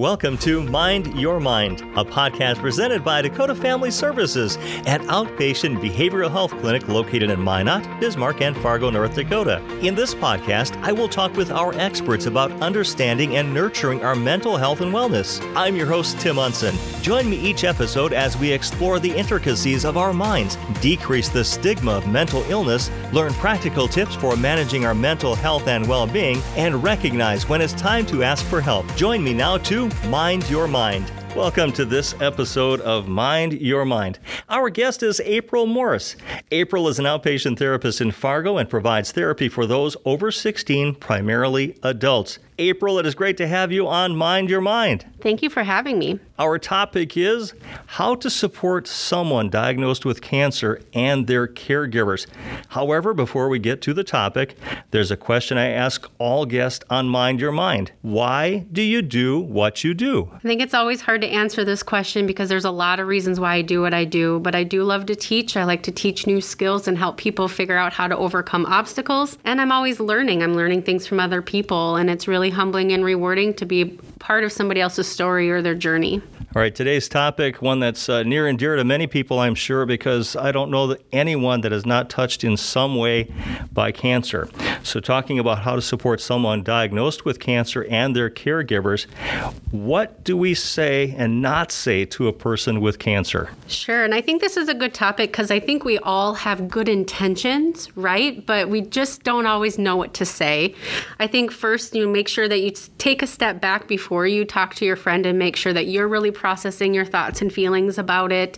Welcome to Mind Your Mind, a podcast presented by Dakota Family Services, an outpatient behavioral health clinic located in Minot, Bismarck, and Fargo, North Dakota. In this podcast, I will talk with our experts about understanding and nurturing our mental health and wellness. I'm your host, Tim Unson. Join me each episode as we explore the intricacies of our minds, decrease the stigma of mental illness, learn practical tips for managing our mental health and well being, and recognize when it's time to ask for help. Join me now to Mind Your Mind. Welcome to this episode of Mind Your Mind. Our guest is April Morris. April is an outpatient therapist in Fargo and provides therapy for those over 16, primarily adults. April, it is great to have you on Mind Your Mind. Thank you for having me. Our topic is how to support someone diagnosed with cancer and their caregivers. However, before we get to the topic, there's a question I ask all guests on Mind Your Mind Why do you do what you do? I think it's always hard to answer this question because there's a lot of reasons why I do what I do, but I do love to teach. I like to teach new skills and help people figure out how to overcome obstacles. And I'm always learning. I'm learning things from other people, and it's really humbling and rewarding to be part of somebody else's story or their journey. All right, today's topic, one that's uh, near and dear to many people, I'm sure, because I don't know that anyone that is not touched in some way by cancer. So, talking about how to support someone diagnosed with cancer and their caregivers, what do we say and not say to a person with cancer? Sure, and I think this is a good topic because I think we all have good intentions, right? But we just don't always know what to say. I think first you make sure that you take a step back before you talk to your friend and make sure that you're really processing your thoughts and feelings about it.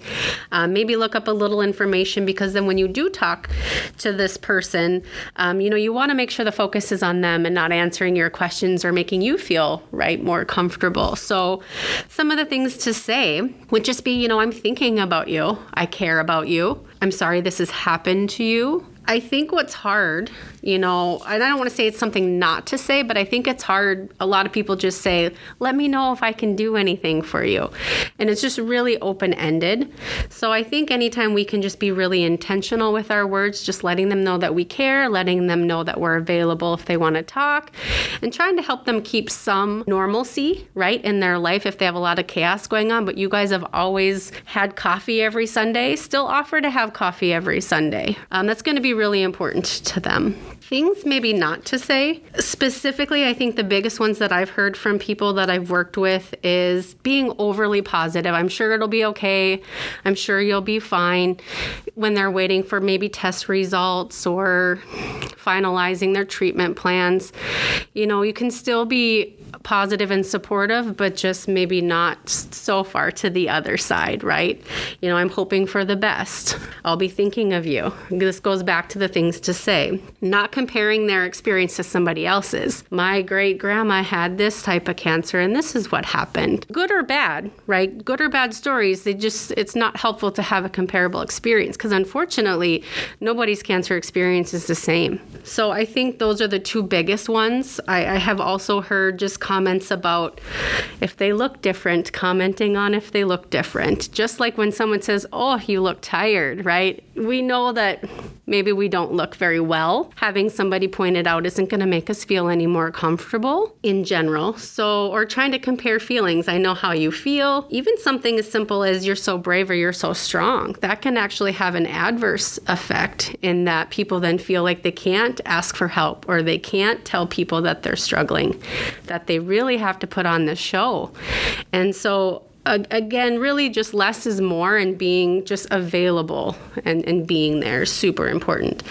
Um, maybe look up a little information because then when you do talk to this person, um, you know, you want to make sure the focus is on them and not answering your questions or making you feel right more comfortable. So, some of the things to say would just be, you know, I'm thinking about you. I care about you. I'm sorry this has happened to you. I think what's hard, you know, and I don't want to say it's something not to say, but I think it's hard. A lot of people just say, let me know if I can do anything for you. And it's just really open ended. So I think anytime we can just be really intentional with our words, just letting them know that we care, letting them know that we're available if they want to talk, and trying to help them keep some normalcy, right, in their life if they have a lot of chaos going on. But you guys have always had coffee every Sunday, still offer to have coffee every Sunday. Um, that's going to be really important to them. Things maybe not to say. Specifically, I think the biggest ones that I've heard from people that I've worked with is being overly positive. I'm sure it'll be okay. I'm sure you'll be fine when they're waiting for maybe test results or finalizing their treatment plans. You know, you can still be positive and supportive, but just maybe not so far to the other side, right? You know, I'm hoping for the best. I'll be thinking of you. This goes back to the things to say, not comparing their experience to somebody else's. My great grandma had this type of cancer, and this is what happened. Good or bad, right? Good or bad stories, they just, it's not helpful to have a comparable experience because unfortunately, nobody's cancer experience is the same. So I think those are the two biggest ones. I, I have also heard just comments about if they look different, commenting on if they look different. Just like when someone says, Oh, you look tired, right? We know that maybe we don't look very well. Having somebody point it out isn't going to make us feel any more comfortable in general. So, or trying to compare feelings. I know how you feel. Even something as simple as you're so brave or you're so strong, that can actually have an adverse effect in that people then feel like they can't ask for help or they can't tell people that they're struggling, that they really have to put on this show. And so again, really just less is more and being just available and, and being there is super important.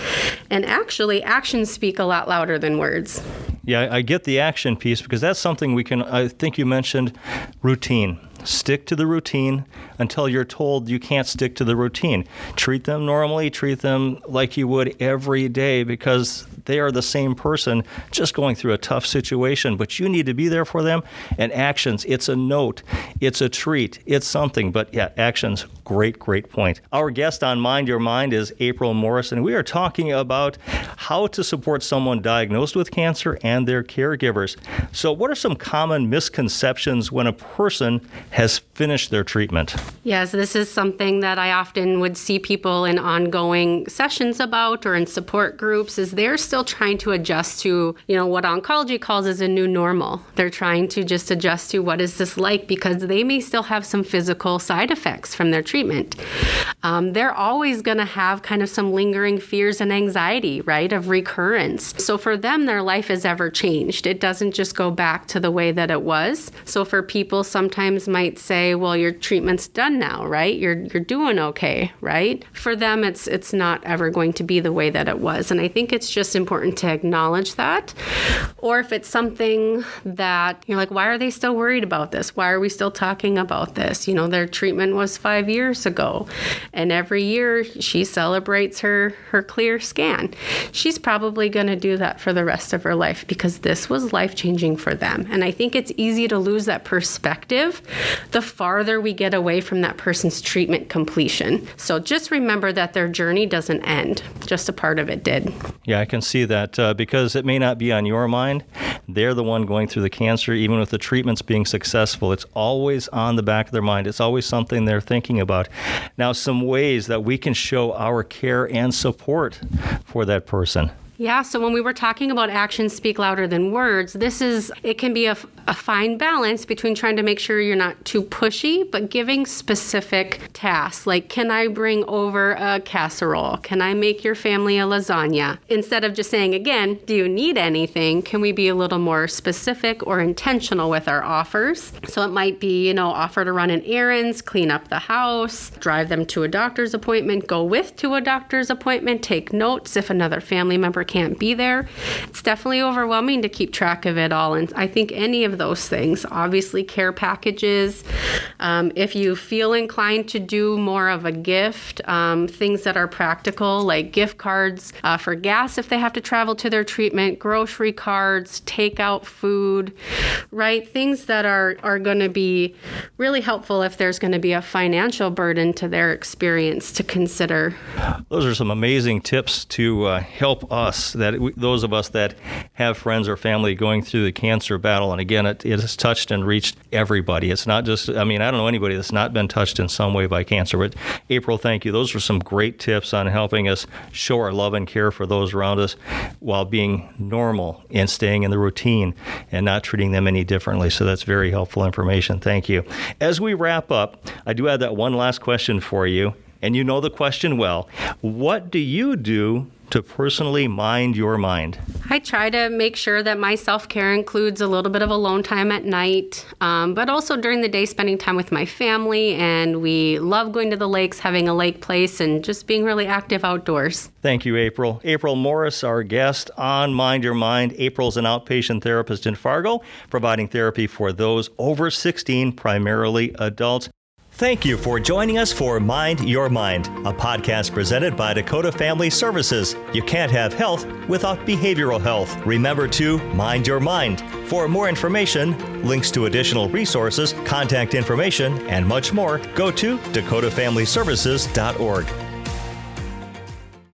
And actually, actions speak a lot louder than words. Yeah, I get the action piece because that's something we can, I think you mentioned routine. Stick to the routine until you're told you can't stick to the routine. Treat them normally, treat them like you would every day because they are the same person just going through a tough situation, but you need to be there for them. And actions, it's a note, it's a treat, it's something. But yeah, actions, great, great point. Our guest on Mind Your Mind is April Morrison. we are talking about how to support someone diagnosed with cancer and their caregivers. So, what are some common misconceptions when a person has finished their treatment? Yes, this is something that I often would see people in ongoing sessions about or in support groups is they're still trying to adjust to, you know, what oncology calls as a new normal. They're trying to just adjust to what is this like because they may still have some physical side effects from their treatment. Um, they're always going to have kind of some lingering fears and anxiety, right, of recurrence. So for them, their life is ever changed. It doesn't just go back to the way that it was. So for people, sometimes might say, "Well, your treatment's done now, right? You're you're doing okay, right?" For them, it's it's not ever going to be the way that it was, and I think it's just important to acknowledge that. Or if it's something that you're like, "Why are they still worried about this? Why are we still talking about this?" You know, their treatment was five years ago, and every year she celebrates her her clear scan. She's probably going to do that for the rest of her life because this was life changing for them. And I think it's easy to lose that perspective the farther we get away from that person's treatment completion. So just remember that their journey doesn't end, just a part of it did. Yeah, I can see that uh, because it may not be on your mind. They're the one going through the cancer, even with the treatments being successful. It's always on the back of their mind. It's always something they're thinking about. Now, some ways that we can show our care and support for that person. Yeah, so when we were talking about actions speak louder than words, this is, it can be a, a, fine balance between trying to make sure you're not too pushy, but giving specific tasks. Like, can I bring over a casserole? Can I make your family a lasagna? Instead of just saying, again, do you need anything? Can we be a little more specific or intentional with our offers? So it might be, you know, offer to run an errands, clean up the house, drive them to a doctor's appointment, go with to a doctor's appointment, take notes if another family member can't be there. It's definitely overwhelming to keep track of it all. And I think any of those things, obviously, care packages, um, if you feel inclined to do more of a gift, um, things that are practical, like gift cards uh, for gas if they have to travel to their treatment, grocery cards, takeout food, right? Things that are, are going to be really helpful if there's going to be a financial burden to their experience to consider. Those are some amazing tips to uh, help us that we, those of us that have friends or family going through the cancer battle, and again, it, it has touched and reached everybody. It's not just, I mean, I don't know anybody that's not been touched in some way by cancer. But April, thank you. Those were some great tips on helping us show our love and care for those around us while being normal and staying in the routine and not treating them any differently. So that's very helpful information. Thank you. As we wrap up, I do have that one last question for you. And you know the question well. What do you do to personally mind your mind? I try to make sure that my self care includes a little bit of alone time at night, um, but also during the day, spending time with my family. And we love going to the lakes, having a lake place, and just being really active outdoors. Thank you, April. April Morris, our guest on Mind Your Mind. April's an outpatient therapist in Fargo, providing therapy for those over 16, primarily adults. Thank you for joining us for Mind Your Mind, a podcast presented by Dakota Family Services. You can't have health without behavioral health. Remember to mind your mind. For more information, links to additional resources, contact information, and much more, go to dakotafamilyservices.org.